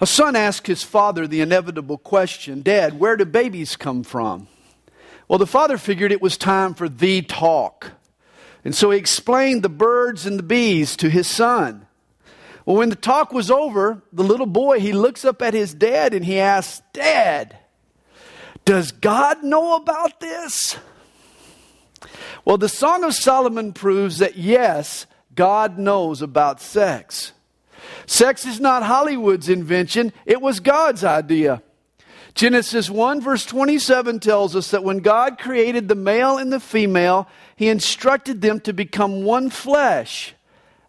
A son asked his father the inevitable question Dad, where do babies come from? Well, the father figured it was time for the talk. And so he explained the birds and the bees to his son. Well, when the talk was over, the little boy, he looks up at his dad and he asks, Dad, does God know about this? Well, the Song of Solomon proves that yes, God knows about sex. Sex is not Hollywood's invention, it was God's idea. Genesis 1, verse 27 tells us that when God created the male and the female, he instructed them to become one flesh,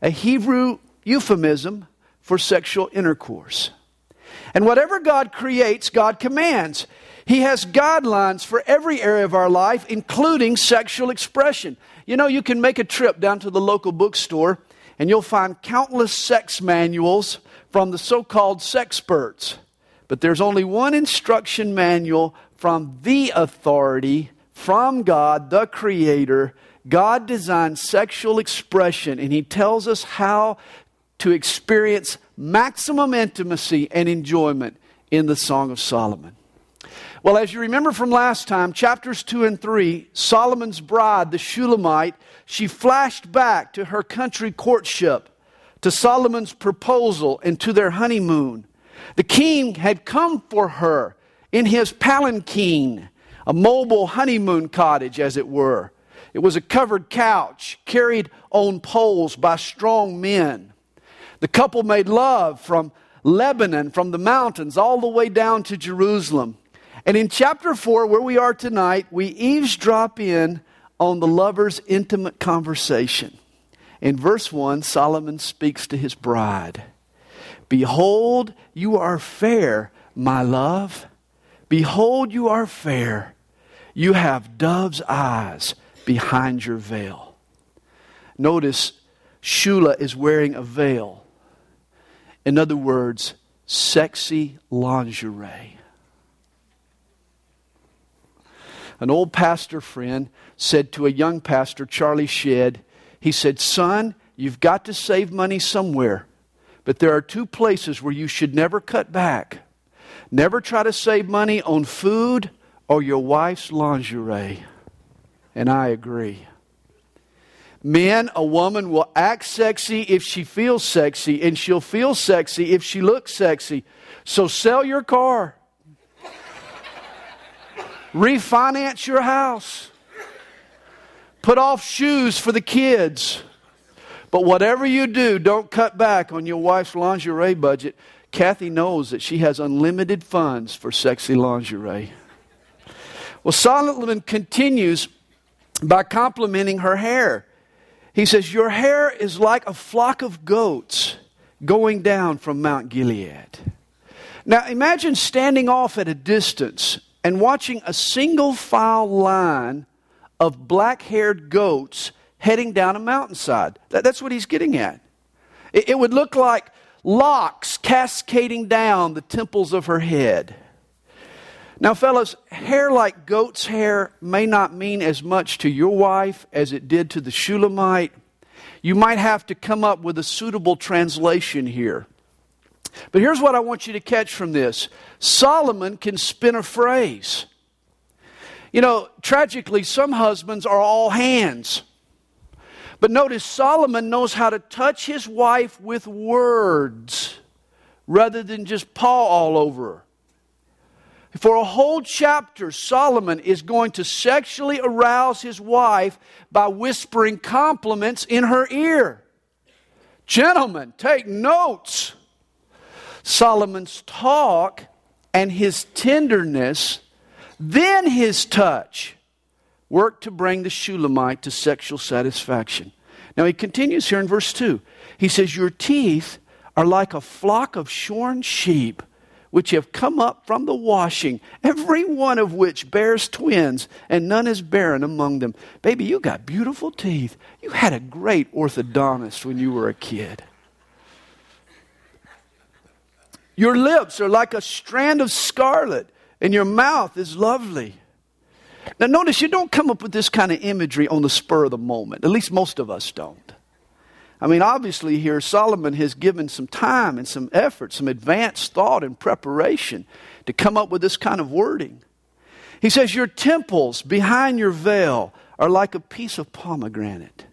a Hebrew euphemism for sexual intercourse. And whatever God creates, God commands. He has guidelines for every area of our life, including sexual expression. You know, you can make a trip down to the local bookstore and you'll find countless sex manuals from the so called sexperts. But there's only one instruction manual from the authority, from God, the Creator. God designed sexual expression, and He tells us how to experience maximum intimacy and enjoyment in the Song of Solomon. Well, as you remember from last time, chapters 2 and 3, Solomon's bride, the Shulamite, she flashed back to her country courtship, to Solomon's proposal, and to their honeymoon. The king had come for her in his palanquin, a mobile honeymoon cottage, as it were. It was a covered couch carried on poles by strong men. The couple made love from Lebanon, from the mountains, all the way down to Jerusalem. And in chapter 4, where we are tonight, we eavesdrop in on the lover's intimate conversation. In verse 1, Solomon speaks to his bride Behold, you are fair, my love. Behold, you are fair. You have dove's eyes behind your veil. Notice, Shula is wearing a veil. In other words, sexy lingerie. An old pastor friend said to a young pastor, Charlie Shedd, he said, Son, you've got to save money somewhere, but there are two places where you should never cut back. Never try to save money on food or your wife's lingerie. And I agree. Men, a woman will act sexy if she feels sexy, and she'll feel sexy if she looks sexy. So sell your car refinance your house, put off shoes for the kids. But whatever you do, don't cut back on your wife's lingerie budget. Kathy knows that she has unlimited funds for sexy lingerie. Well, Solomon continues by complimenting her hair. He says, Your hair is like a flock of goats going down from Mount Gilead. Now imagine standing off at a distance and watching a single file line of black haired goats heading down a mountainside. That, that's what he's getting at. It, it would look like locks cascading down the temples of her head. Now, fellas, hair like goat's hair may not mean as much to your wife as it did to the Shulamite. You might have to come up with a suitable translation here. But here's what I want you to catch from this Solomon can spin a phrase. You know, tragically, some husbands are all hands. But notice Solomon knows how to touch his wife with words rather than just paw all over her. For a whole chapter, Solomon is going to sexually arouse his wife by whispering compliments in her ear. Gentlemen, take notes. Solomon's talk and his tenderness, then his touch, worked to bring the Shulamite to sexual satisfaction. Now he continues here in verse 2. He says, Your teeth are like a flock of shorn sheep which have come up from the washing, every one of which bears twins, and none is barren among them. Baby, you got beautiful teeth. You had a great orthodontist when you were a kid. Your lips are like a strand of scarlet, and your mouth is lovely. Now, notice you don't come up with this kind of imagery on the spur of the moment. At least most of us don't. I mean, obviously, here Solomon has given some time and some effort, some advanced thought and preparation to come up with this kind of wording. He says, Your temples behind your veil are like a piece of pomegranate.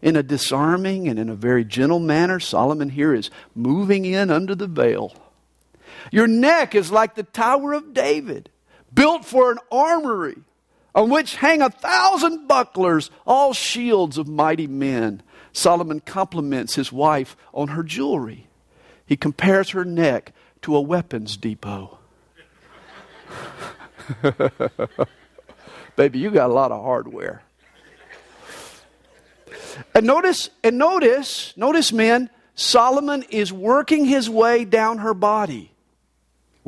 In a disarming and in a very gentle manner, Solomon here is moving in under the veil. Your neck is like the Tower of David, built for an armory on which hang a thousand bucklers, all shields of mighty men. Solomon compliments his wife on her jewelry. He compares her neck to a weapons depot. Baby, you got a lot of hardware. And notice, and notice, notice, men, Solomon is working his way down her body.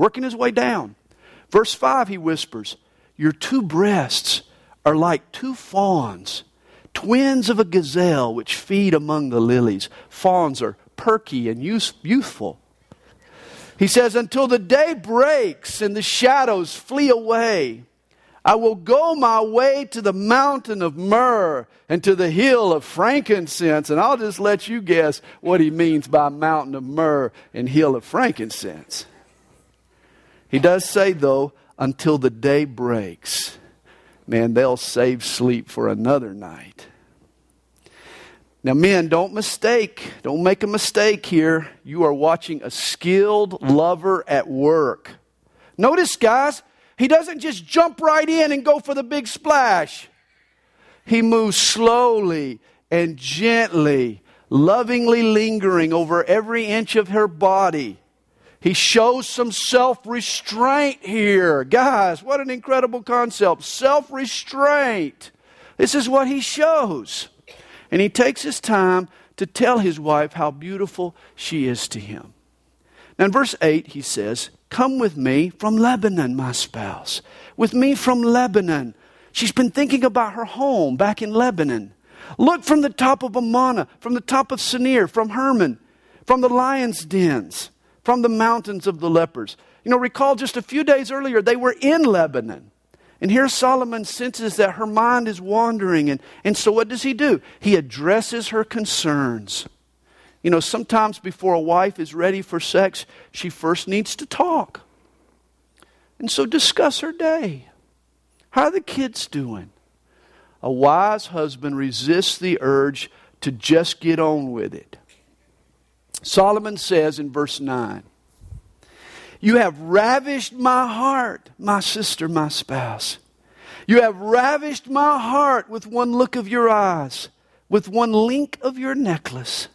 Working his way down. Verse 5, he whispers, Your two breasts are like two fawns twins of a gazelle which feed among the lilies. Fawns are perky and youthful. He says, Until the day breaks and the shadows flee away, I will go my way to the mountain of myrrh and to the hill of frankincense. And I'll just let you guess what he means by mountain of myrrh and hill of frankincense. He does say, though, until the day breaks man, they'll save sleep for another night. Now, men, don't mistake, don't make a mistake here. You are watching a skilled lover at work. Notice, guys, he doesn't just jump right in and go for the big splash. He moves slowly and gently, lovingly lingering over every inch of her body. He shows some self restraint here. Guys, what an incredible concept. Self restraint. This is what he shows. And he takes his time to tell his wife how beautiful she is to him. Now, in verse 8, he says, Come with me from Lebanon, my spouse. With me from Lebanon. She's been thinking about her home back in Lebanon. Look from the top of Amana, from the top of Senir, from Hermon, from the lion's dens from the mountains of the lepers. You know, recall just a few days earlier, they were in Lebanon. And here Solomon senses that her mind is wandering. And, and so what does he do? He addresses her concerns. You know, sometimes before a wife is ready for sex, she first needs to talk. And so discuss her day. How are the kids doing? A wise husband resists the urge to just get on with it. Solomon says in verse 9, You have ravished my heart, my sister, my spouse. You have ravished my heart with one look of your eyes, with one link of your necklace.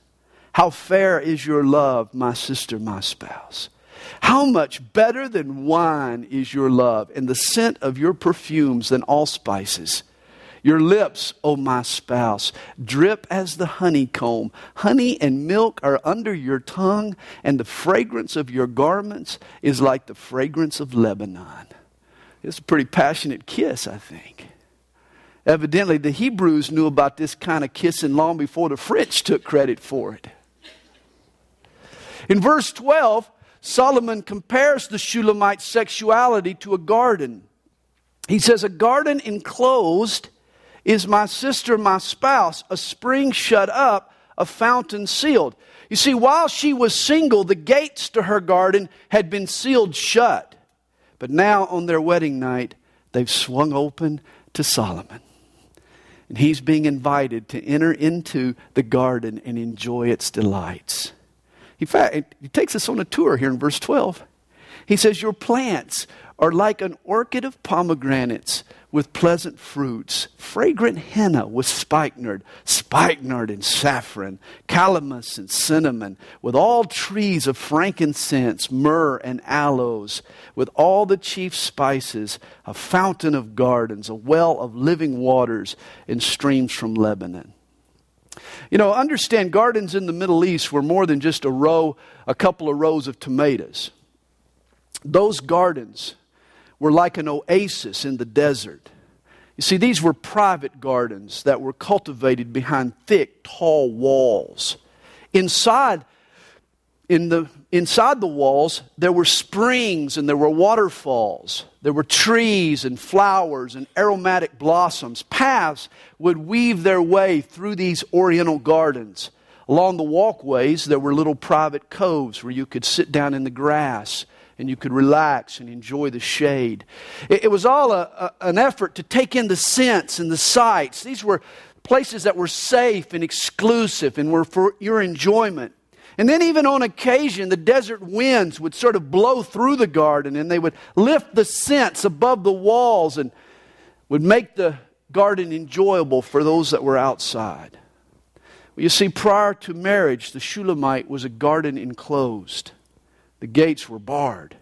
How fair is your love, my sister, my spouse. How much better than wine is your love, and the scent of your perfumes than all spices. Your lips, O my spouse, drip as the honeycomb. Honey and milk are under your tongue, and the fragrance of your garments is like the fragrance of Lebanon. It's a pretty passionate kiss, I think. Evidently, the Hebrews knew about this kind of kissing long before the French took credit for it. In verse 12, Solomon compares the Shulamite sexuality to a garden. He says, A garden enclosed is my sister, my spouse, a spring shut up, a fountain sealed. You see, while she was single, the gates to her garden had been sealed shut. But now, on their wedding night, they've swung open to Solomon. And he's being invited to enter into the garden and enjoy its delights. In fact, he takes us on a tour here in verse 12. He says, Your plants are like an orchid of pomegranates with pleasant fruits, fragrant henna with spikenard, spikenard and saffron, calamus and cinnamon, with all trees of frankincense, myrrh and aloes, with all the chief spices, a fountain of gardens, a well of living waters, and streams from Lebanon. You know, understand gardens in the Middle East were more than just a row, a couple of rows of tomatoes. Those gardens were like an oasis in the desert. You see, these were private gardens that were cultivated behind thick, tall walls. Inside, in the, inside the walls, there were springs and there were waterfalls. There were trees and flowers and aromatic blossoms. Paths would weave their way through these oriental gardens, Along the walkways, there were little private coves where you could sit down in the grass and you could relax and enjoy the shade. It, it was all a, a, an effort to take in the scents and the sights. These were places that were safe and exclusive and were for your enjoyment. And then, even on occasion, the desert winds would sort of blow through the garden and they would lift the scents above the walls and would make the garden enjoyable for those that were outside. Well, you see, prior to marriage, the Shulamite was a garden enclosed, the gates were barred.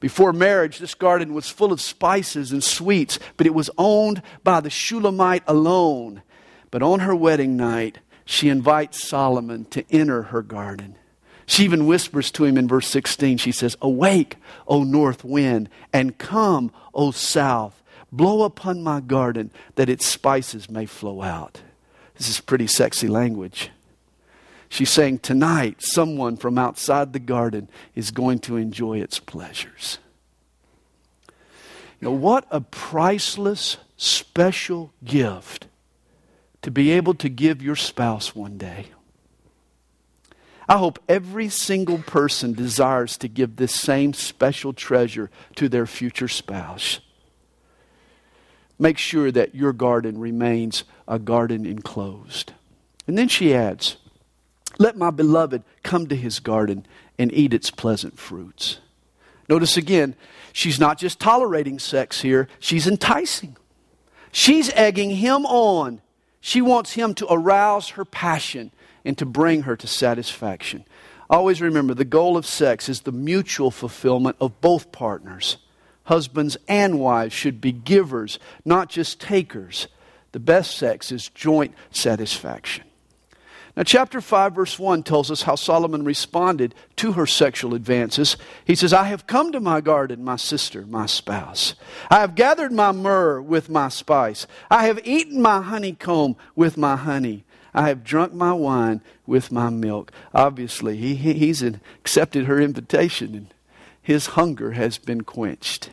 Before marriage, this garden was full of spices and sweets, but it was owned by the Shulamite alone. But on her wedding night, she invites Solomon to enter her garden. She even whispers to him in verse 16, she says, Awake, O north wind, and come, O south. Blow upon my garden that its spices may flow out. This is pretty sexy language. She's saying, Tonight, someone from outside the garden is going to enjoy its pleasures. You know, what a priceless, special gift to be able to give your spouse one day. I hope every single person desires to give this same special treasure to their future spouse. Make sure that your garden remains a garden enclosed. And then she adds, Let my beloved come to his garden and eat its pleasant fruits. Notice again, she's not just tolerating sex here, she's enticing. She's egging him on she wants him to arouse her passion and to bring her to satisfaction. Always remember the goal of sex is the mutual fulfillment of both partners. Husbands and wives should be givers, not just takers. The best sex is joint satisfaction. Now, chapter 5, verse 1 tells us how Solomon responded to her sexual advances. He says, I have come to my garden, my sister, my spouse. I have gathered my myrrh with my spice. I have eaten my honeycomb with my honey. I have drunk my wine with my milk. Obviously, he, he's accepted her invitation and his hunger has been quenched.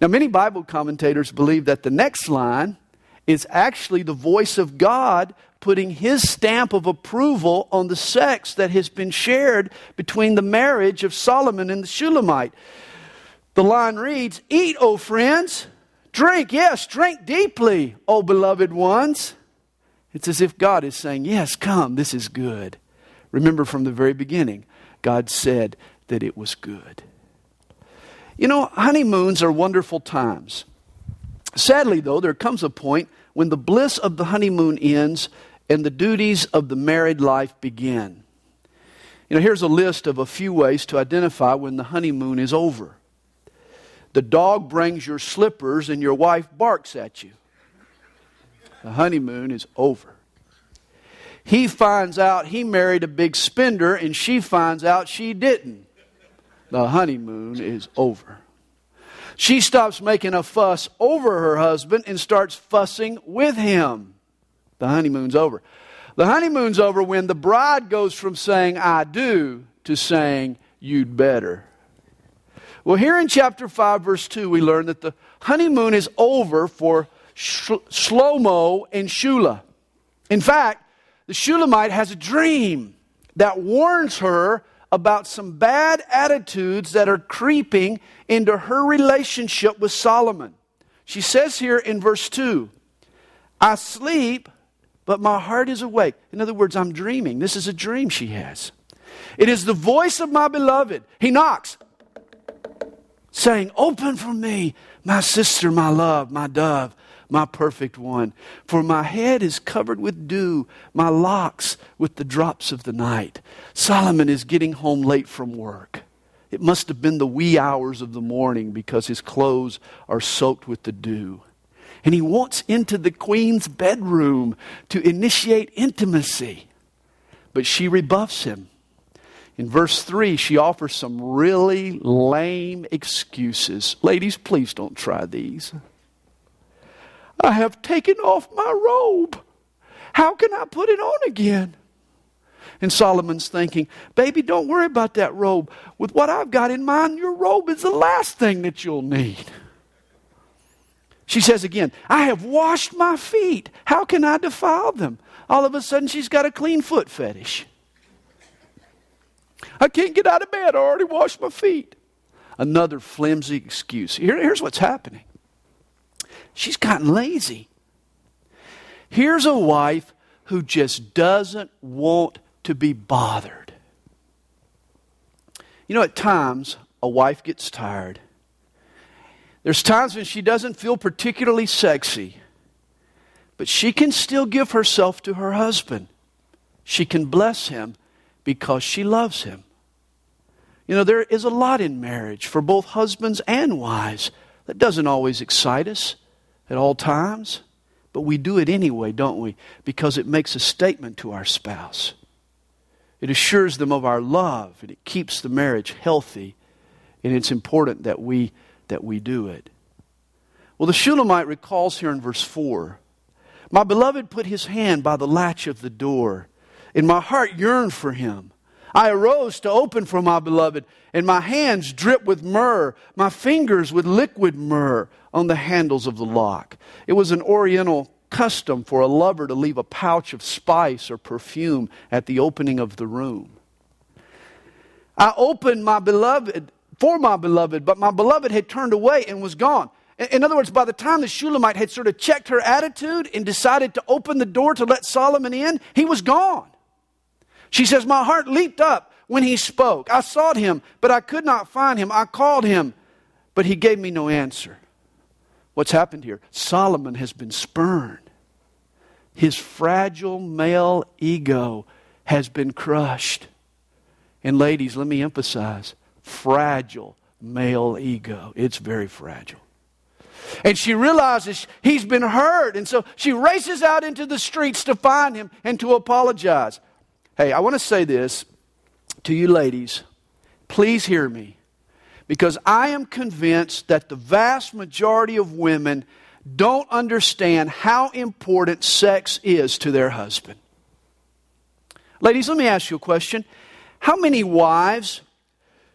Now, many Bible commentators believe that the next line is actually the voice of God putting his stamp of approval on the sex that has been shared between the marriage of Solomon and the Shulamite. The line reads Eat, O friends, drink, yes, drink deeply, O beloved ones. It's as if God is saying, Yes, come, this is good. Remember from the very beginning, God said that it was good. You know, honeymoons are wonderful times. Sadly, though, there comes a point when the bliss of the honeymoon ends and the duties of the married life begin. You know, here's a list of a few ways to identify when the honeymoon is over. The dog brings your slippers and your wife barks at you. The honeymoon is over. He finds out he married a big spender and she finds out she didn't. The honeymoon is over. She stops making a fuss over her husband and starts fussing with him. The honeymoon's over. The honeymoon's over when the bride goes from saying, I do, to saying, you'd better. Well, here in chapter 5, verse 2, we learn that the honeymoon is over for Shlomo and Shula. In fact, the Shulamite has a dream that warns her about some bad attitudes that are creeping into her relationship with Solomon. She says here in verse 2 I sleep but my heart is awake. In other words, I'm dreaming. This is a dream she has. It is the voice of my beloved. He knocks, saying, Open for me, my sister, my love, my dove, my perfect one. For my head is covered with dew, my locks with the drops of the night. Solomon is getting home late from work. It must have been the wee hours of the morning because his clothes are soaked with the dew and he wants into the queen's bedroom to initiate intimacy. But she rebuffs him. In verse 3, she offers some really lame excuses. Ladies, please don't try these. I have taken off my robe. How can I put it on again? And Solomon's thinking, Baby, don't worry about that robe. With what I've got in mind, your robe is the last thing that you'll need. She says again, I have washed my feet. How can I defile them? all of a sudden she's got a clean foot fetish. I can't get out of bed. I already washed my feet. Another flimsy excuse. Here, here's what's happening she's gotten lazy. Here's a wife who just doesn't want to be bothered. You know, at times, a wife gets tired. There's times when she doesn't feel particularly sexy, but she can still give herself to her husband. She can bless him because she loves him. You know, there is a lot in marriage for both husbands and wives that doesn't always excite us at all times, but we do it anyway, don't we? Because it makes a statement to our spouse. It assures them of our love and it keeps the marriage healthy, and it's important that we that we do it. Well, the Shulamite recalls here in verse 4 My beloved put his hand by the latch of the door, and my heart yearned for him. I arose to open for my beloved, and my hands dripped with myrrh, my fingers with liquid myrrh on the handles of the lock. It was an oriental custom for a lover to leave a pouch of spice or perfume at the opening of the room. I opened my beloved for my beloved, but my beloved had turned away and was gone. In other words, by the time the Shulamite had sort of checked her attitude and decided to open the door to let Solomon in, he was gone. She says, My heart leaped up when he spoke. I sought him, but I could not find him. I called him, but he gave me no answer. What's happened here? Solomon has been spurned. His fragile male ego has been crushed. And, ladies, let me emphasize fragile male ego. It's very fragile. And she realizes he's been hurt. And so she races out into the streets to find him and to apologize. Hey, I want to say this to you ladies. Please hear me. Because I am convinced that the vast majority of women don't understand how important sex is to their husband. Ladies, let me ask you a question. How many wives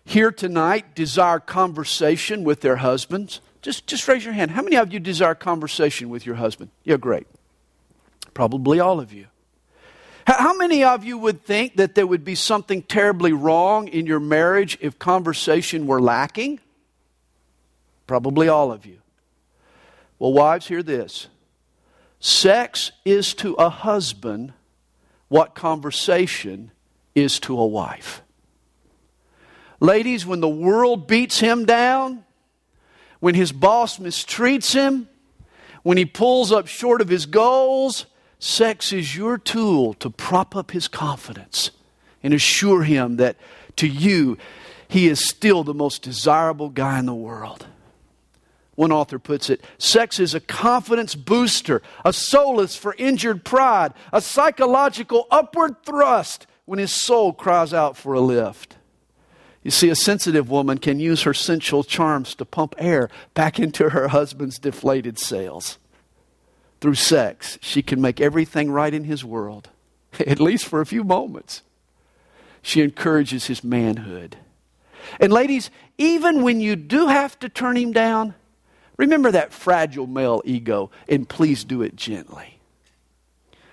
here tonight desire conversation with their husbands? Just, just raise your hand. How many of you desire conversation with your husband? Yeah, great. Probably all of you. How many of you would think that there would be something terribly wrong in your marriage if conversation were lacking? Probably all of you. Well, wives, hear this. Sex is to a husband what conversation is to a wife. Ladies, when the world beats him down, when his boss mistreats him, when he pulls up short of his goals, Sex is your tool to prop up his confidence and assure him that to you, he is still the most desirable guy in the world. One author puts it sex is a confidence booster, a solace for injured pride, a psychological upward thrust when his soul cries out for a lift. You see, a sensitive woman can use her sensual charms to pump air back into her husband's deflated sails through sex, she can make everything right in his world, at least for a few moments. She encourages his manhood. And, ladies, even when you do have to turn him down, remember that fragile male ego and please do it gently.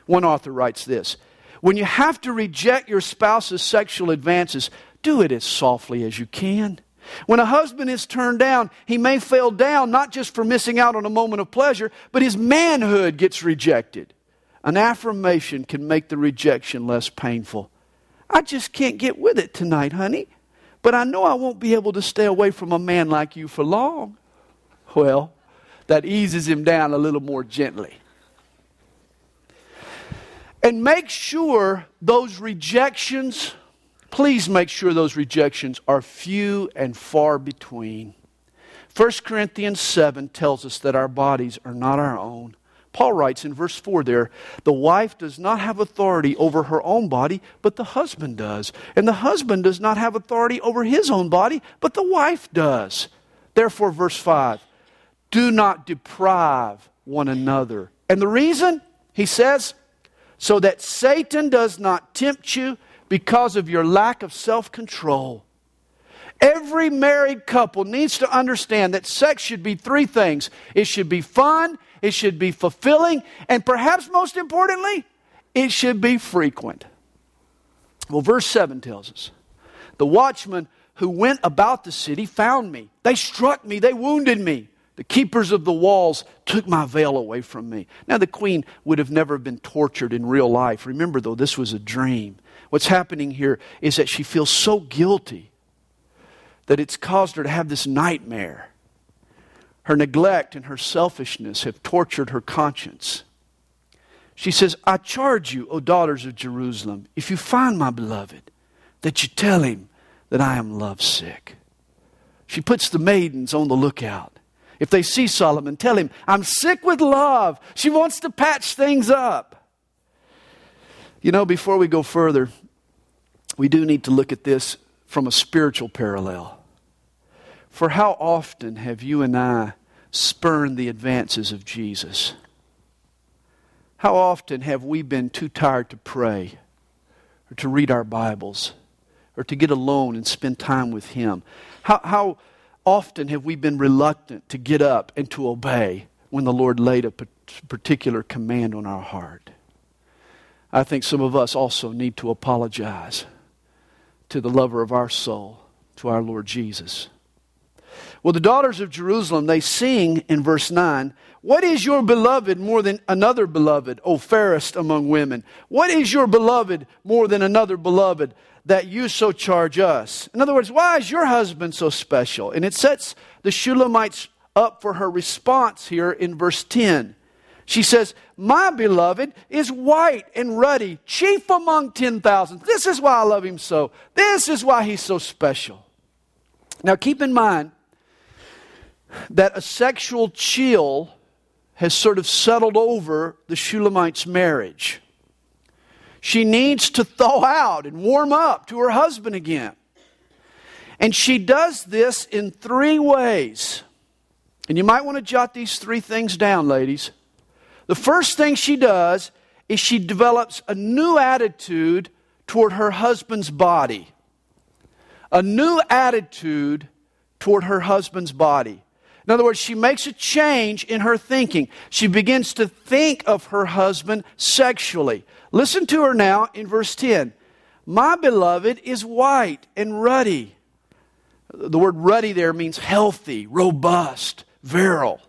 One author writes this When you have to reject your spouse's sexual advances, do it as softly as you can. When a husband is turned down, he may fail down not just for missing out on a moment of pleasure, but his manhood gets rejected. An affirmation can make the rejection less painful. I just can't get with it tonight, honey, but I know I won't be able to stay away from a man like you for long. Well, that eases him down a little more gently. And make sure those rejections please make sure those rejections are few and far between. 1 Corinthians 7 tells us that our bodies are not our own. Paul writes in verse 4 there, the wife does not have authority over her own body, but the husband does. And the husband does not have authority over his own body, but the wife does. Therefore, verse 5, do not deprive one another. And the reason, he says, so that Satan does not tempt you because of your lack of self control. Every married couple needs to understand that sex should be three things it should be fun, it should be fulfilling, and perhaps most importantly, it should be frequent. Well, verse 7 tells us the watchmen who went about the city found me. They struck me, they wounded me. The keepers of the walls took my veil away from me. Now, the queen would have never been tortured in real life. Remember, though, this was a dream. What's happening here is that she feels so guilty that it's caused her to have this nightmare. Her neglect and her selfishness have tortured her conscience. She says, I charge you, O daughters of Jerusalem, if you find my beloved, that you tell him that I am lovesick. She puts the maidens on the lookout. If they see Solomon, tell him, I'm sick with love. She wants to patch things up. You know, before we go further, we do need to look at this from a spiritual parallel. For how often have you and I spurned the advances of Jesus? How often have we been too tired to pray or to read our Bibles or to get alone and spend time with Him? How, how often have we been reluctant to get up and to obey when the Lord laid a particular command on our heart? I think some of us also need to apologize to the lover of our soul, to our Lord Jesus. Well, the daughters of Jerusalem, they sing in verse 9, What is your beloved more than another beloved, O fairest among women? What is your beloved more than another beloved that you so charge us? In other words, why is your husband so special? And it sets the Shulamites up for her response here in verse 10. She says, My beloved is white and ruddy, chief among 10,000. This is why I love him so. This is why he's so special. Now, keep in mind, that a sexual chill has sort of settled over the Shulamite's marriage. She needs to thaw out and warm up to her husband again. And she does this in three ways. And you might want to jot these three things down, ladies. The first thing she does is she develops a new attitude toward her husband's body. A new attitude toward her husband's body. In other words, she makes a change in her thinking. She begins to think of her husband sexually. Listen to her now in verse 10. My beloved is white and ruddy. The word ruddy there means healthy, robust, virile.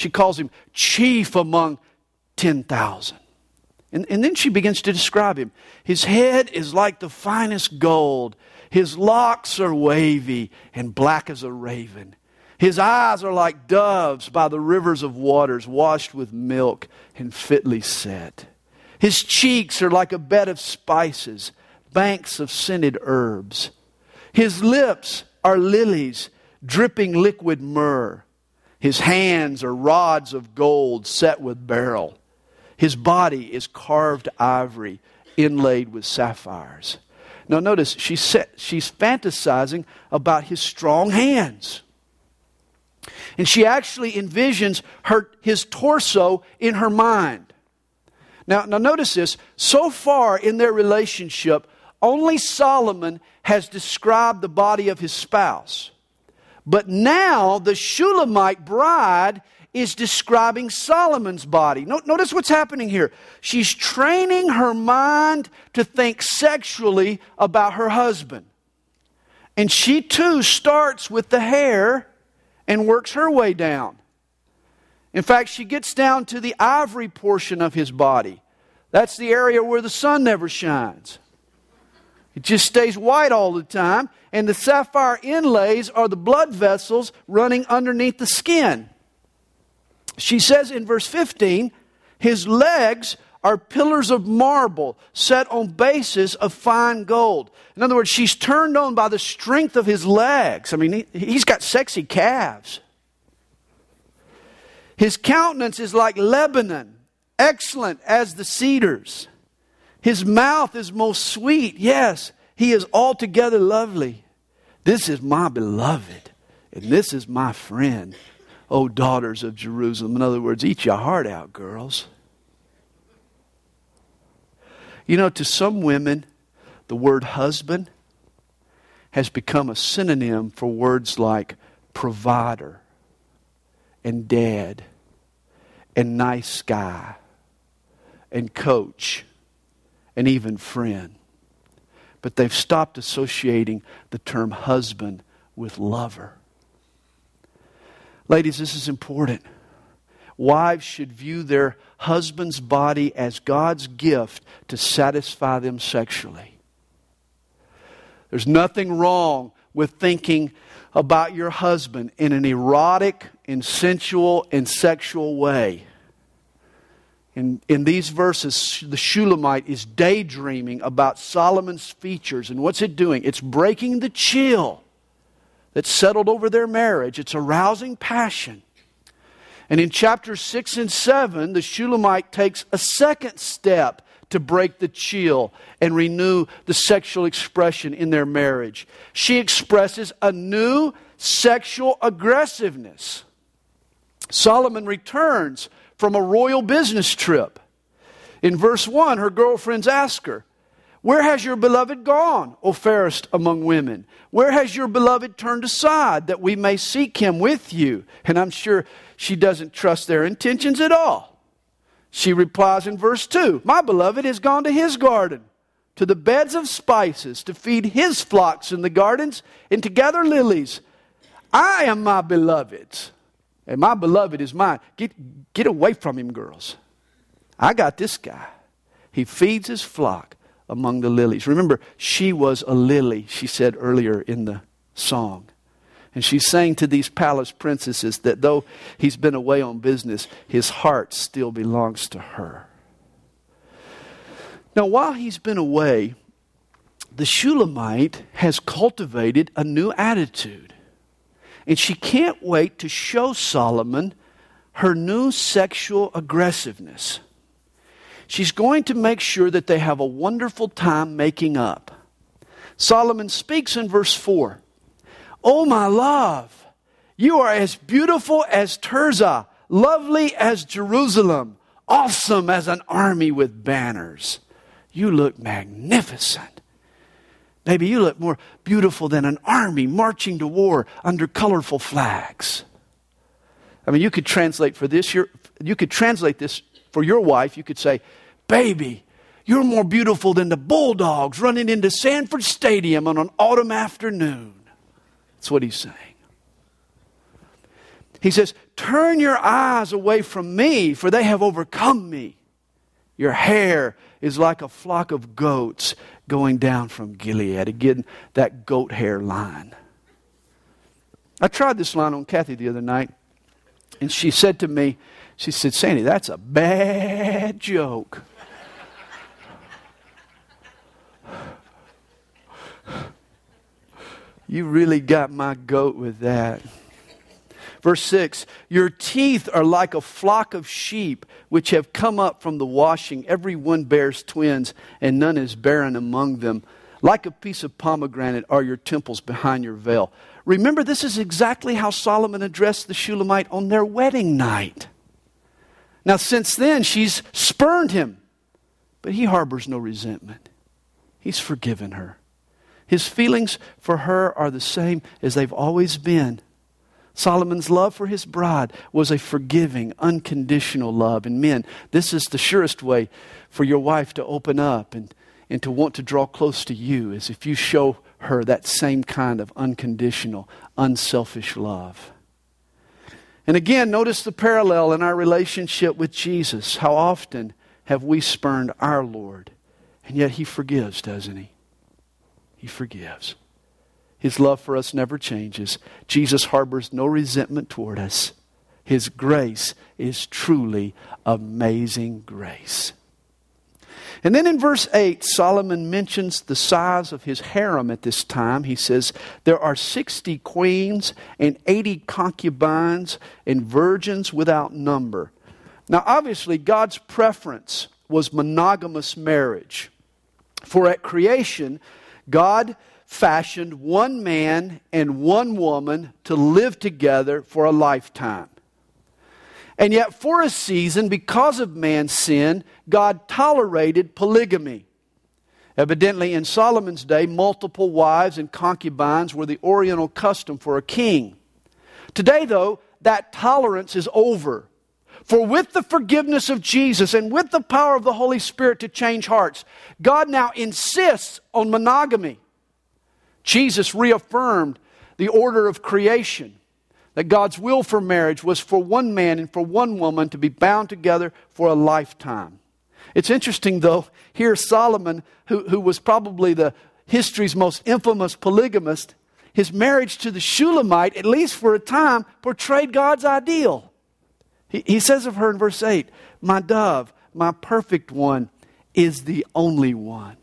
She calls him chief among 10,000. And, and then she begins to describe him. His head is like the finest gold. His locks are wavy and black as a raven. His eyes are like doves by the rivers of waters, washed with milk and fitly set. His cheeks are like a bed of spices, banks of scented herbs. His lips are lilies, dripping liquid myrrh. His hands are rods of gold set with beryl. His body is carved ivory, inlaid with sapphires. Now, notice she's, set, she's fantasizing about his strong hands. And she actually envisions her, his torso in her mind. Now, now, notice this. So far in their relationship, only Solomon has described the body of his spouse. But now the Shulamite bride is describing Solomon's body. Notice what's happening here. She's training her mind to think sexually about her husband. And she too starts with the hair and works her way down. In fact, she gets down to the ivory portion of his body. That's the area where the sun never shines. It just stays white all the time, and the sapphire inlays are the blood vessels running underneath the skin. She says in verse 15, his legs are pillars of marble set on bases of fine gold. In other words, she's turned on by the strength of his legs. I mean, he, has got sexy calves. His countenance is like Lebanon, excellent as the cedars. His mouth is most sweet. Yes, he is altogether lovely. This is my beloved, and this is my friend. O daughters of Jerusalem. In other words, eat your heart out, girls. You know, to some women, the word husband has become a synonym for words like provider and dad and nice guy and coach and even friend. But they've stopped associating the term husband with lover. Ladies, this is important. Wives should view their husband's body as God's gift to satisfy them sexually. There's nothing wrong with thinking about your husband in an erotic and sensual and sexual way. In, in these verses, the Shulamite is daydreaming about Solomon's features. And what's it doing? It's breaking the chill that settled over their marriage, it's arousing passion. And in chapters 6 and 7, the Shulamite takes a second step to break the chill and renew the sexual expression in their marriage. She expresses a new sexual aggressiveness. Solomon returns from a royal business trip. In verse 1, her girlfriends ask her, Where has your beloved gone, O fairest among women? Where has your beloved turned aside that we may seek him with you? And I'm sure she doesn't trust their intentions at all. She replies in verse 2 My beloved has gone to his garden, to the beds of spices, to feed his flocks in the gardens, and to gather lilies. I am my beloved's, and my beloved is mine. Get, get away from him, girls. I got this guy. He feeds his flock among the lilies. Remember, she was a lily, she said earlier in the song. And she's saying to these palace princesses that though he's been away on business, his heart still belongs to her. Now, while he's been away, the Shulamite has cultivated a new attitude. And she can't wait to show Solomon her new sexual aggressiveness. She's going to make sure that they have a wonderful time making up. Solomon speaks in verse 4 Oh, my love, you are as beautiful as Tirzah, lovely as Jerusalem, awesome as an army with banners. You look magnificent. Baby, you look more beautiful than an army marching to war under colorful flags. I mean, you could translate for this, you could translate this for your wife. You could say, Baby, you're more beautiful than the Bulldogs running into Sanford Stadium on an autumn afternoon. That's what he's saying. He says, Turn your eyes away from me, for they have overcome me. Your hair is like a flock of goats going down from Gilead. Again, that goat hair line. I tried this line on Kathy the other night, and she said to me, She said, Sandy, that's a bad joke. You really got my goat with that. Verse 6 Your teeth are like a flock of sheep which have come up from the washing. Every one bears twins, and none is barren among them. Like a piece of pomegranate are your temples behind your veil. Remember, this is exactly how Solomon addressed the Shulamite on their wedding night. Now, since then, she's spurned him, but he harbors no resentment. He's forgiven her. His feelings for her are the same as they've always been. Solomon's love for his bride was a forgiving, unconditional love. And men, this is the surest way for your wife to open up and, and to want to draw close to you, is if you show her that same kind of unconditional, unselfish love. And again, notice the parallel in our relationship with Jesus. How often have we spurned our Lord? And yet he forgives, doesn't he? He forgives. His love for us never changes. Jesus harbors no resentment toward us. His grace is truly amazing grace. And then in verse 8, Solomon mentions the size of his harem at this time. He says, There are 60 queens and 80 concubines and virgins without number. Now, obviously, God's preference was monogamous marriage. For at creation, God fashioned one man and one woman to live together for a lifetime. And yet, for a season, because of man's sin, God tolerated polygamy. Evidently, in Solomon's day, multiple wives and concubines were the Oriental custom for a king. Today, though, that tolerance is over. For with the forgiveness of Jesus and with the power of the Holy Spirit to change hearts, God now insists on monogamy. Jesus reaffirmed the order of creation that God's will for marriage was for one man and for one woman to be bound together for a lifetime. It's interesting, though, here Solomon, who, who was probably the history's most infamous polygamist, his marriage to the Shulamite, at least for a time, portrayed God's ideal. He, he says of her in verse 8, My dove, my perfect one, is the only one.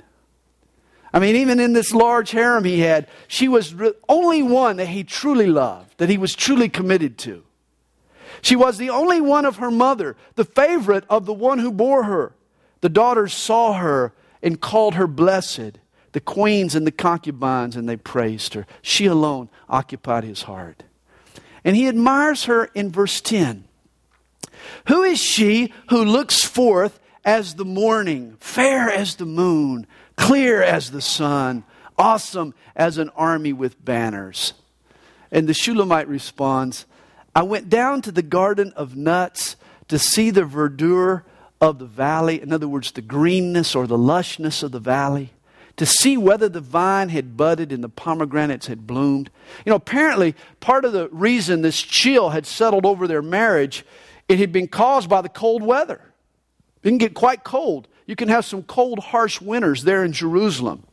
I mean, even in this large harem he had, she was the only one that he truly loved, that he was truly committed to. She was the only one of her mother, the favorite of the one who bore her. The daughters saw her and called her blessed, the queens and the concubines, and they praised her. She alone occupied his heart. And he admires her in verse 10. Who is she who looks forth as the morning, fair as the moon, clear as the sun, awesome as an army with banners. And the Shulamite responds, I went down to the garden of nuts to see the verdure of the valley, in other words, the greenness or the lushness of the valley, to see whether the vine had budded and the pomegranates had bloomed. You know, apparently, part of the reason this chill had settled over their marriage, it had been caused by the cold weather. It can get quite cold you can have some cold, harsh winters there in Jerusalem.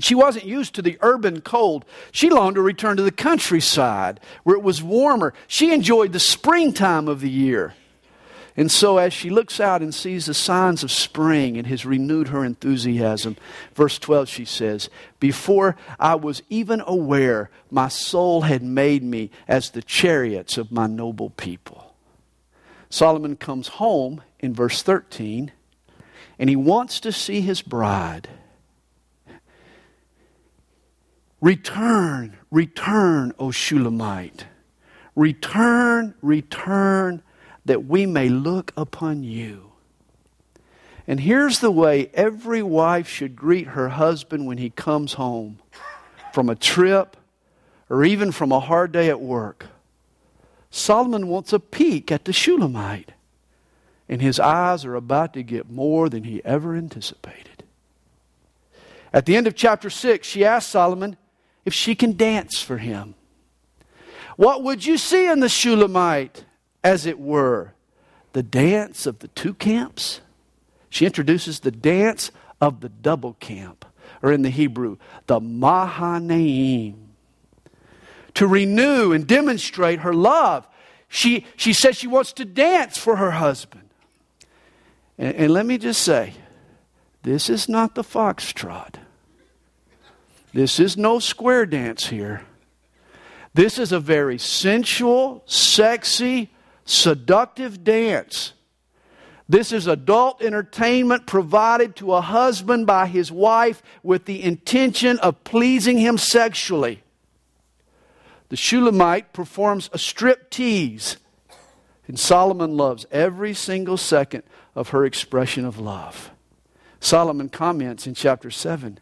She wasn't used to the urban cold. She longed to return to the countryside where it was warmer. She enjoyed the springtime of the year. And so, as she looks out and sees the signs of spring, it has renewed her enthusiasm. Verse 12, she says, Before I was even aware, my soul had made me as the chariots of my noble people. Solomon comes home in verse 13 and he wants to see his bride. Return, return, O Shulamite. Return, return, that we may look upon you. And here's the way every wife should greet her husband when he comes home from a trip or even from a hard day at work. Solomon wants a peek at the Shulamite and his eyes are about to get more than he ever anticipated. At the end of chapter 6, she asks Solomon if she can dance for him. What would you see in the Shulamite, as it were? The dance of the two camps? She introduces the dance of the double camp, or in the Hebrew, the Mahanaim. To renew and demonstrate her love, she, she says she wants to dance for her husband. And, and let me just say this is not the foxtrot. This is no square dance here. This is a very sensual, sexy, seductive dance. This is adult entertainment provided to a husband by his wife with the intention of pleasing him sexually. The Shulamite performs a strip tease, and Solomon loves every single second of her expression of love. Solomon comments in chapter 7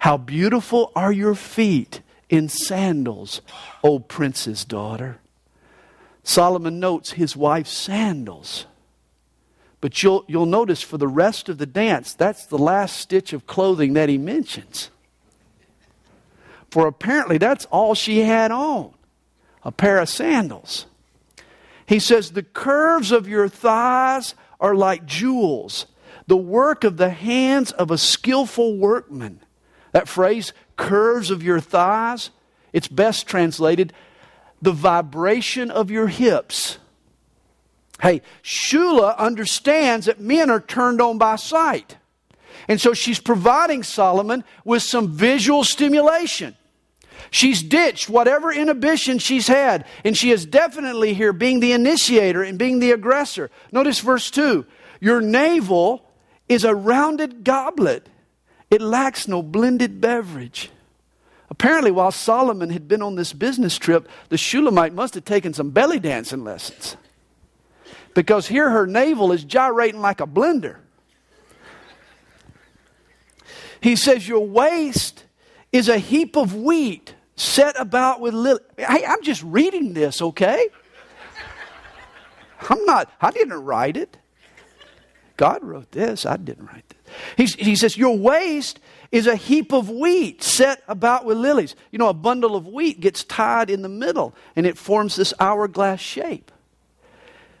How beautiful are your feet in sandals, O prince's daughter. Solomon notes his wife's sandals. But you'll, you'll notice for the rest of the dance, that's the last stitch of clothing that he mentions. For apparently that's all she had on a pair of sandals. He says, The curves of your thighs are like jewels, the work of the hands of a skillful workman. That phrase, curves of your thighs, it's best translated, the vibration of your hips. Hey, Shula understands that men are turned on by sight. And so she's providing Solomon with some visual stimulation. She's ditched whatever inhibition she's had, and she is definitely here being the initiator and being the aggressor. Notice verse 2 Your navel is a rounded goblet, it lacks no blended beverage. Apparently, while Solomon had been on this business trip, the Shulamite must have taken some belly dancing lessons. Because here her navel is gyrating like a blender. He says, Your waist is a heap of wheat set about with lily. Hey, I'm just reading this, okay? I'm not, I didn't write it. God wrote this. I didn't write this. He's, he says, Your waist is a heap of wheat set about with lilies. You know, a bundle of wheat gets tied in the middle and it forms this hourglass shape.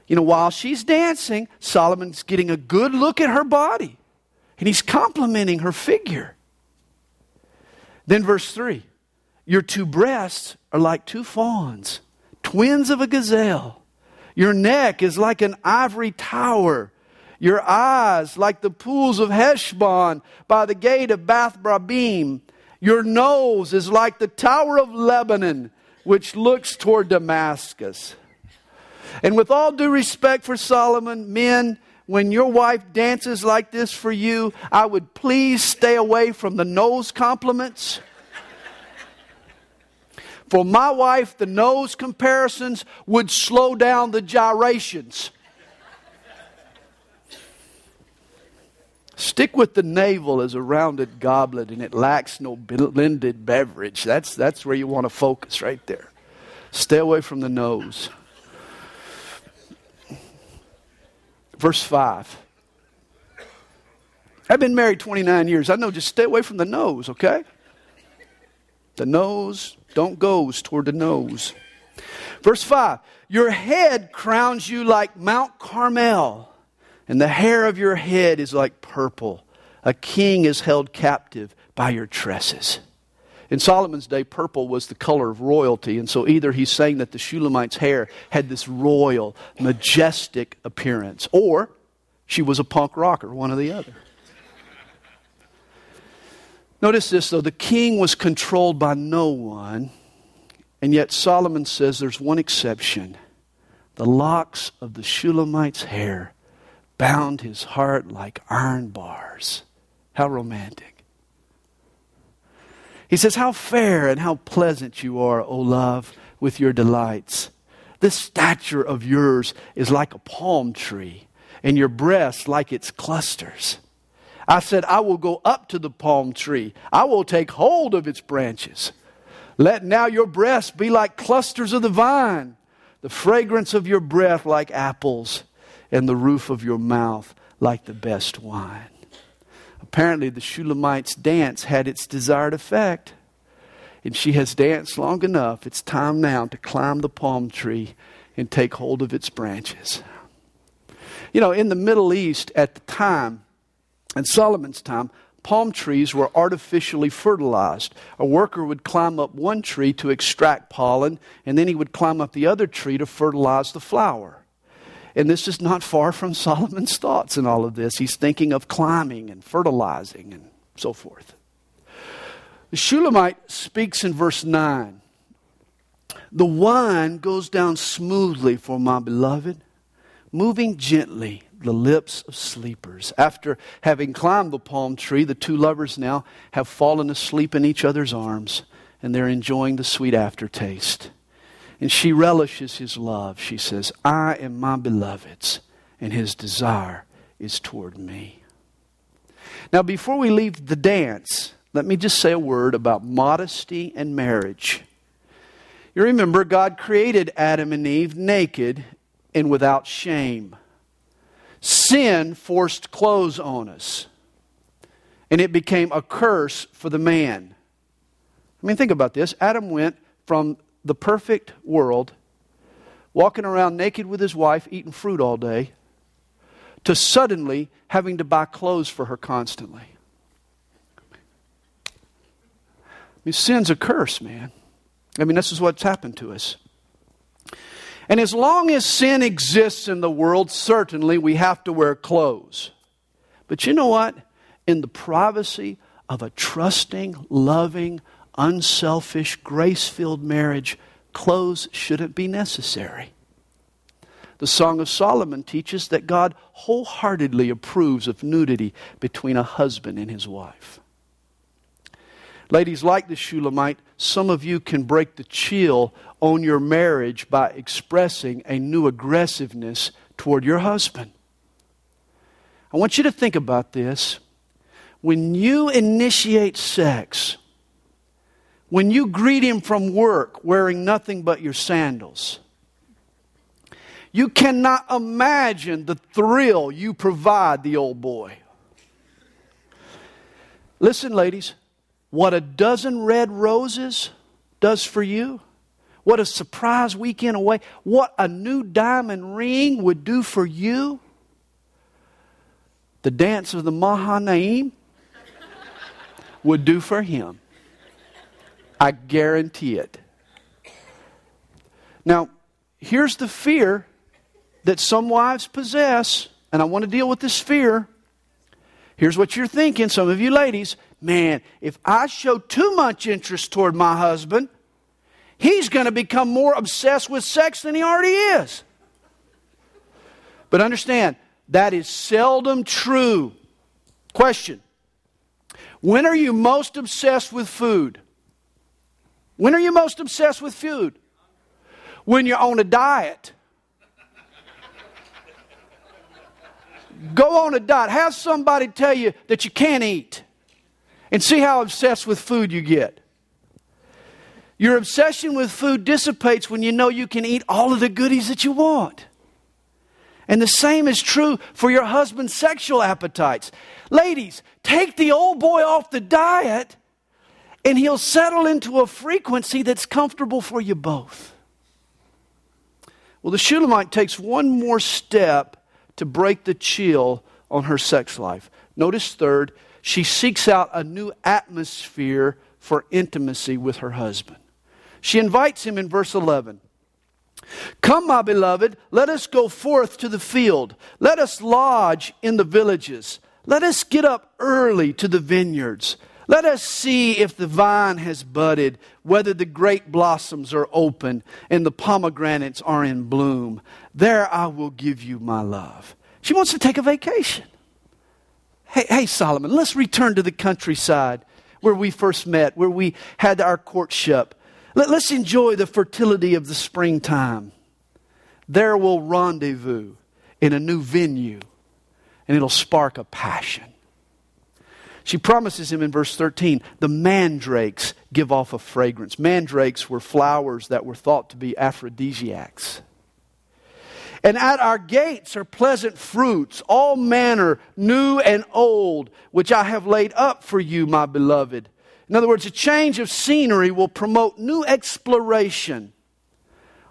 You know, while she's dancing, Solomon's getting a good look at her body and he's complimenting her figure. Then, verse 3 Your two breasts are like two fawns, twins of a gazelle. Your neck is like an ivory tower your eyes like the pools of Heshbon by the gate of Bath Rabbim. Your nose is like the tower of Lebanon, which looks toward Damascus. And with all due respect for Solomon, men, when your wife dances like this for you, I would please stay away from the nose compliments. For my wife, the nose comparisons would slow down the gyrations. Stick with the navel as a rounded goblet and it lacks no blended beverage. That's, that's where you want to focus right there. Stay away from the nose. Verse 5. I've been married 29 years. I know just stay away from the nose, okay? The nose, don't goes toward the nose. Verse 5. Your head crowns you like Mount Carmel and the hair of your head is like purple. A king is held captive by your tresses. In Solomon's day, purple was the color of royalty, and so either he's saying that the Shulamite's hair had this royal, majestic appearance, or she was a punk rocker, one or the other. Notice this, though the king was controlled by no one, and yet Solomon says there's one exception the locks of the Shulamite's hair bound his heart like iron bars. How romantic. He says, How fair and how pleasant you are, O love, with your delights. This stature of yours is like a palm tree, and your breasts like its clusters. I said, I will go up to the palm tree, I will take hold of its branches. Let now your breasts be like clusters of the vine, the fragrance of your breath like apples and the roof of your mouth like the best wine. Apparently, the Shulamite's dance had its desired effect. And she has danced long enough. It's time now to climb the palm tree and take hold of its branches. You know, in the Middle East at the time, in Solomon's time, palm trees were artificially fertilized. A worker would climb up one tree to extract pollen, and then he would climb up the other tree to fertilize the flower. And this is not far from Solomon's thoughts in all of this. He's thinking of climbing and fertilizing and so forth. The Shulamite speaks in verse 9 The wine goes down smoothly for my beloved, moving gently the lips of sleepers. After having climbed the palm tree, the two lovers now have fallen asleep in each other's arms, and they're enjoying the sweet aftertaste. And she relishes his love. She says, I am my beloved's, and his desire is toward me. Now, before we leave the dance, let me just say a word about modesty and marriage. You remember, God created Adam and Eve naked and without shame. Sin forced clothes on us, and it became a curse for the man. I mean, think about this. Adam went from the perfect world, walking around naked with his wife, eating fruit all day, to suddenly having to buy clothes for her constantly. I mean, sin's a curse, man. I mean, this is what's happened to us. And as long as sin exists in the world, certainly we have to wear clothes. But you know what? In the privacy of a trusting, loving, unselfish, grace filled marriage, clothes shouldn't be necessary. The Song of Solomon teaches that God wholeheartedly approves of nudity between a husband and his wife. Ladies, like the Shulamite, some of you can break the chill on your marriage by expressing a new aggressiveness toward your husband. I want you to think about this. When you initiate sex, when you greet him from work wearing nothing but your sandals, You cannot imagine the thrill you provide the old boy. Listen, ladies, what a dozen red roses does for you, what a surprise weekend away, what a new diamond ring would do for you, the dance of the Mahanaim would do for him. I guarantee it. Now, here's the fear that some wives possess, and I want to deal with this fear. Here's what you're thinking, some of you ladies. Man, if I show too much interest toward my husband, he's going to become more obsessed with sex than he already is. But understand, that is seldom true. Question When are you most obsessed with food? When are you most obsessed with food? When you're on a diet. Go on a diet. Have somebody tell you that you can't eat. And see how obsessed with food you get. Your obsession with food dissipates when you know you can eat all of the goodies that you want. And the same is true for your husband's sexual appetites. Ladies, take the old boy off the diet and he'll settle into a frequency that's comfortable for you both. Well, the Shulamite takes one more step to break the chill on her sex life. Notice, third, she seeks out a new atmosphere for intimacy with her husband. She invites him in verse 11. Come, my beloved, let us go forth to the field. Let us lodge in the villages. Let us get up early to the vineyards. Let us see if the vine has budded, whether the grape blossoms are open and the pomegranates are in bloom. There I will give you my love. She wants to take a vacation. Hey, hey, Solomon, let's return to the countryside where we first met, where we had our courtship. Let, let's enjoy the fertility of the springtime. There we'll rendezvous in a new venue, and it'll spark a passion. She promises him in verse 13 the mandrakes give off a fragrance. Mandrakes were flowers that were thought to be aphrodisiacs. And at our gates are pleasant fruits, all manner, new and old, which I have laid up for you, my beloved. In other words, a change of scenery will promote new exploration.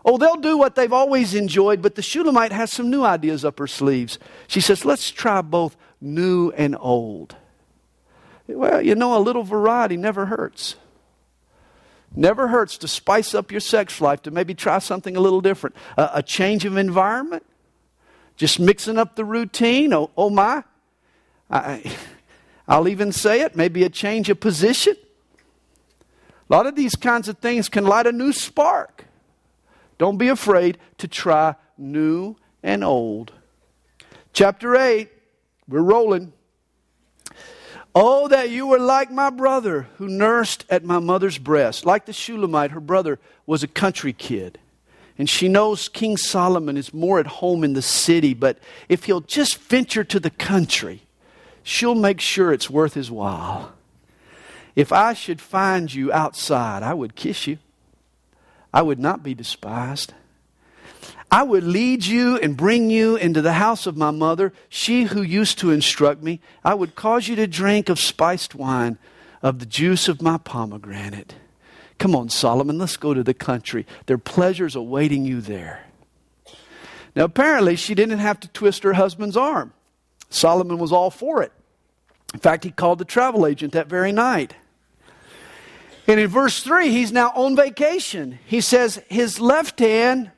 Oh, they'll do what they've always enjoyed, but the Shulamite has some new ideas up her sleeves. She says, let's try both new and old. Well, you know, a little variety never hurts. Never hurts to spice up your sex life, to maybe try something a little different. A change of environment, just mixing up the routine. Oh, oh my. I, I'll even say it, maybe a change of position. A lot of these kinds of things can light a new spark. Don't be afraid to try new and old. Chapter 8, we're rolling. Oh, that you were like my brother who nursed at my mother's breast. Like the Shulamite, her brother was a country kid. And she knows King Solomon is more at home in the city, but if he'll just venture to the country, she'll make sure it's worth his while. If I should find you outside, I would kiss you. I would not be despised. I would lead you and bring you into the house of my mother, she who used to instruct me. I would cause you to drink of spiced wine, of the juice of my pomegranate. Come on, Solomon, let's go to the country. There are pleasures awaiting you there. Now, apparently, she didn't have to twist her husband's arm. Solomon was all for it. In fact, he called the travel agent that very night. And in verse 3, he's now on vacation. He says, His left hand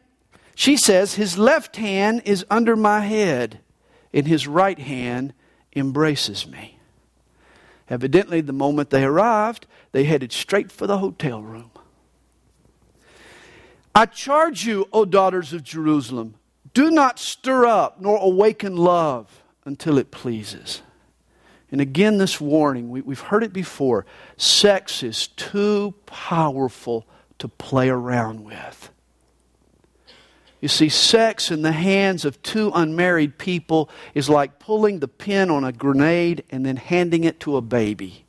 she says, His left hand is under my head, and his right hand embraces me. Evidently, the moment they arrived, they headed straight for the hotel room. I charge you, O daughters of Jerusalem, do not stir up nor awaken love until it pleases. And again, this warning, we, have heard it before sex is too powerful to play around with. You see, sex in the hands of two unmarried people is like pulling the pin on a grenade and then handing it to a baby.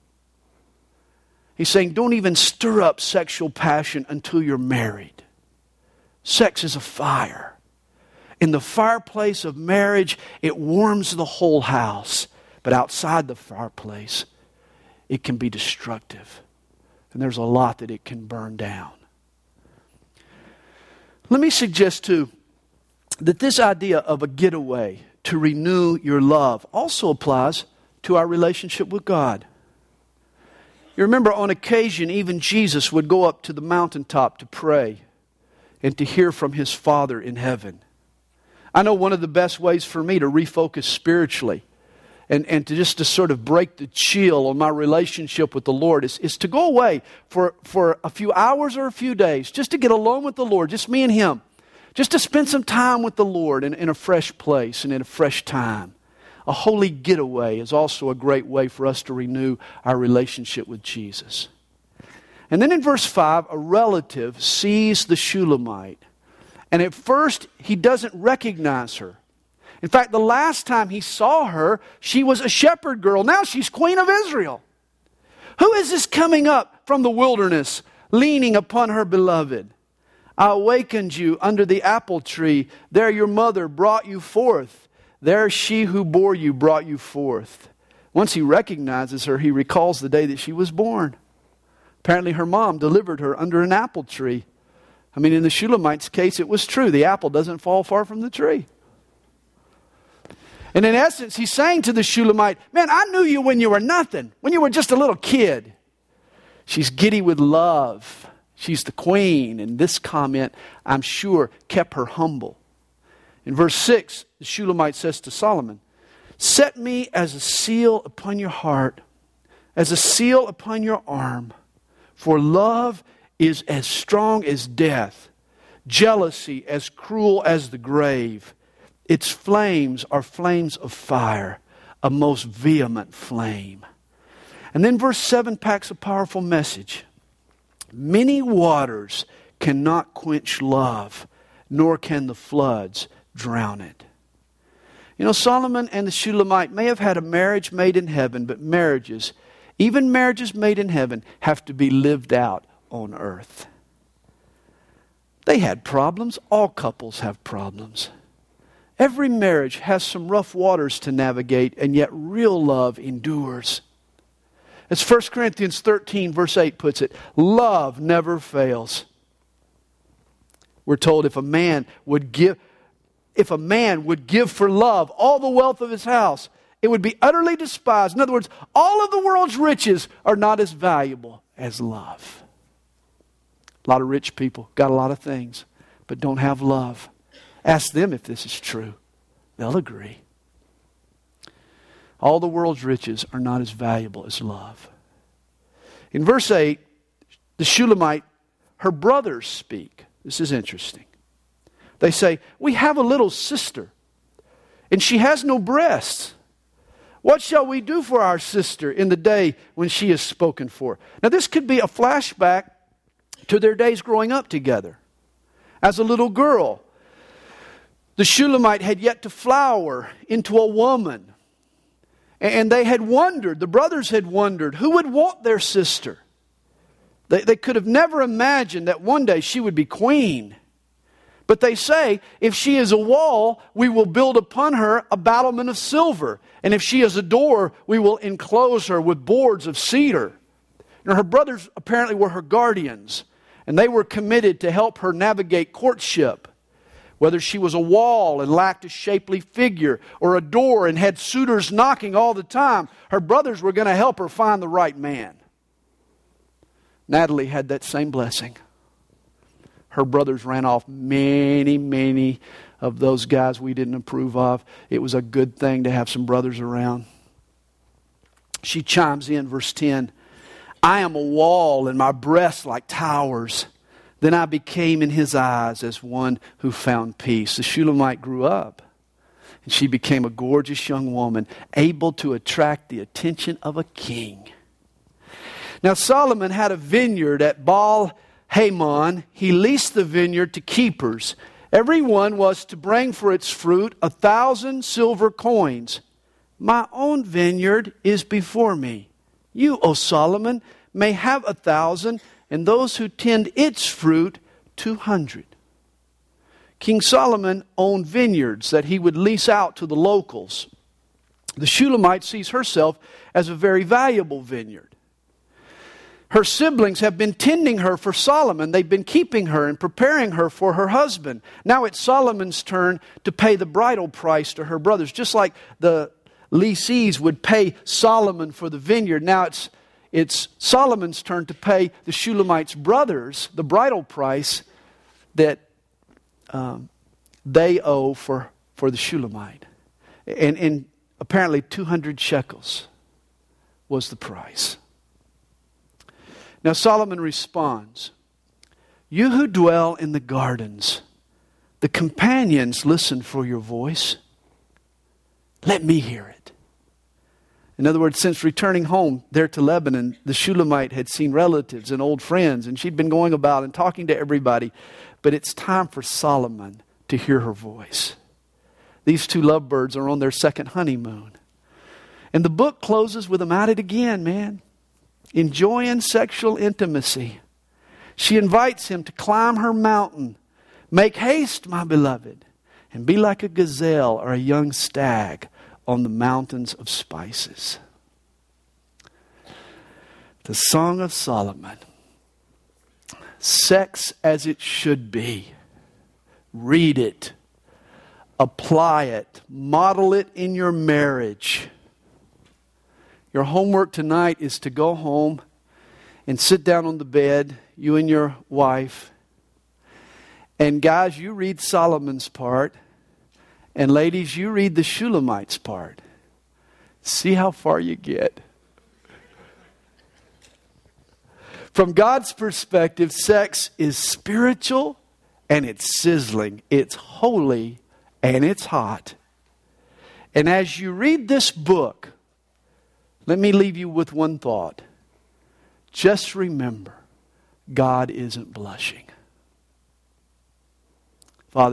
He's saying, don't even stir up sexual passion until you're married. Sex is a fire. In the fireplace of marriage, it warms the whole house. But outside the fireplace, it can be destructive. And there's a lot that it can burn down. Let me suggest, too, that this idea of a getaway to renew your love also applies to our relationship with God. You remember, on occasion, even Jesus would go up to the mountaintop to pray and to hear from his Father in heaven. I know one of the best ways for me to refocus spiritually and, and to just to sort of break the chill on my relationship with the Lord is, is to go away for, for a few hours or a few days, just to get alone with the Lord, just me and Him, just to spend some time with the Lord in, in a fresh place and in a fresh time. A holy getaway is also a great way for us to renew our relationship with Jesus. And then in verse 5, a relative sees the Shulamite. And at first, he doesn't recognize her. In fact, the last time he saw her, she was a shepherd girl. Now she's queen of Israel. Who is this coming up from the wilderness, leaning upon her beloved? I awakened you under the apple tree. There your mother brought you forth. There she who bore you brought you forth. Once he recognizes her, he recalls the day that she was born. Apparently, her mom delivered her under an apple tree. I mean, in the Shulamite's case, it was true. The apple doesn't fall far from the tree. And in essence, he's saying to the Shulamite, Man, I knew you when you were nothing, when you were just a little kid. She's giddy with love. She's the queen. And this comment, I'm sure, kept her humble. In verse 6, the Shulamite says to Solomon, Set me as a seal upon your heart, as a seal upon your arm, for love is as strong as death, jealousy as cruel as the grave. Its flames are flames of fire, a most vehement flame. And then verse 7 packs a powerful message. Many waters cannot quench love, nor can the floods drown it. You know, Solomon and the Shulamite may have had a marriage made in heaven, but marriages, even marriages made in heaven, have to be lived out on earth. They had problems. All couples have problems. Every marriage has some rough waters to navigate, and yet real love endures. As 1 Corinthians 13, verse 8 puts it, love never fails. We're told if a man would give, if a man would give for love all the wealth of his house, it would be utterly despised. In other words, all of the world's riches are not as valuable as love. A lot of rich people got a lot of things, but don't have love. Ask them if this is true. They'll agree. All the world's riches are not as valuable as love. In verse 8, the Shulamite, her brothers speak. This is interesting. They say, We have a little sister, and she has no breasts. What shall we do for our sister in the day when she is spoken for? Now, this could be a flashback to their days growing up together. As a little girl, the Shulamite had yet to flower into a woman. And they had wondered, the brothers had wondered, who would want their sister? They, they could have never imagined that one day she would be queen. But they say, if she is a wall, we will build upon her a battlement of silver. And if she is a door, we will enclose her with boards of cedar. Now, her brothers apparently were her guardians, and they were committed to help her navigate courtship whether she was a wall and lacked a shapely figure, or a door and had suitors knocking all the time, her brothers were going to help her find the right man. Natalie had that same blessing. Her brothers ran off many, many of those guys we didn't approve of. It was a good thing to have some brothers around. She chimes in, verse 10 I am a wall, and my breasts like towers. Then I became in his eyes as one who found peace. The Shulamite grew up, and she became a gorgeous young woman, able to attract the attention of a king. Now, Solomon had a vineyard at Baal Hamon. He leased the vineyard to keepers. Everyone was to bring for its fruit a thousand silver coins. My own vineyard is before me. You, O Solomon, may have a thousand and those who tend its fruit 200. King Solomon owned vineyards that he would lease out to the locals. The Shulamite sees herself as a very valuable vineyard. Her siblings have been tending her for Solomon. They've been keeping her and preparing her for her husband. Now it's Solomon's turn to pay the bridal price to her brothers. Just like the leasees would pay Solomon for the vineyard, now it's, it's Solomon's turn to pay the Shulamite's brothers the bridal price that um, they owe for, for the Shulamite. And, and apparently 200 shekels was the price. Now Solomon responds You who dwell in the gardens, the companions listen for your voice. Let me hear it. In other words, since returning home there to Lebanon, the Shulamite had seen relatives and old friends, and she'd been going about and talking to everybody. But it's time for Solomon to hear her voice. These two lovebirds are on their second honeymoon. And the book closes with them at it again, man enjoying sexual intimacy. She invites him to climb her mountain. Make haste, my beloved, and be like a gazelle or a young stag on the mountains of spices. The Song of Solomon. Sex as it should be. Read it, apply it, model it in your marriage. Your homework tonight is to go home and sit down on the bed, you and your wife. And guys, you read Solomon's part. And ladies, you read the Shulamite's part. See how far you get. From God's perspective, sex is spiritual and it's sizzling, it's holy, and it's hot. And as you read this book, let me leave you with one thought. Just remember, God isn't blushing. Father,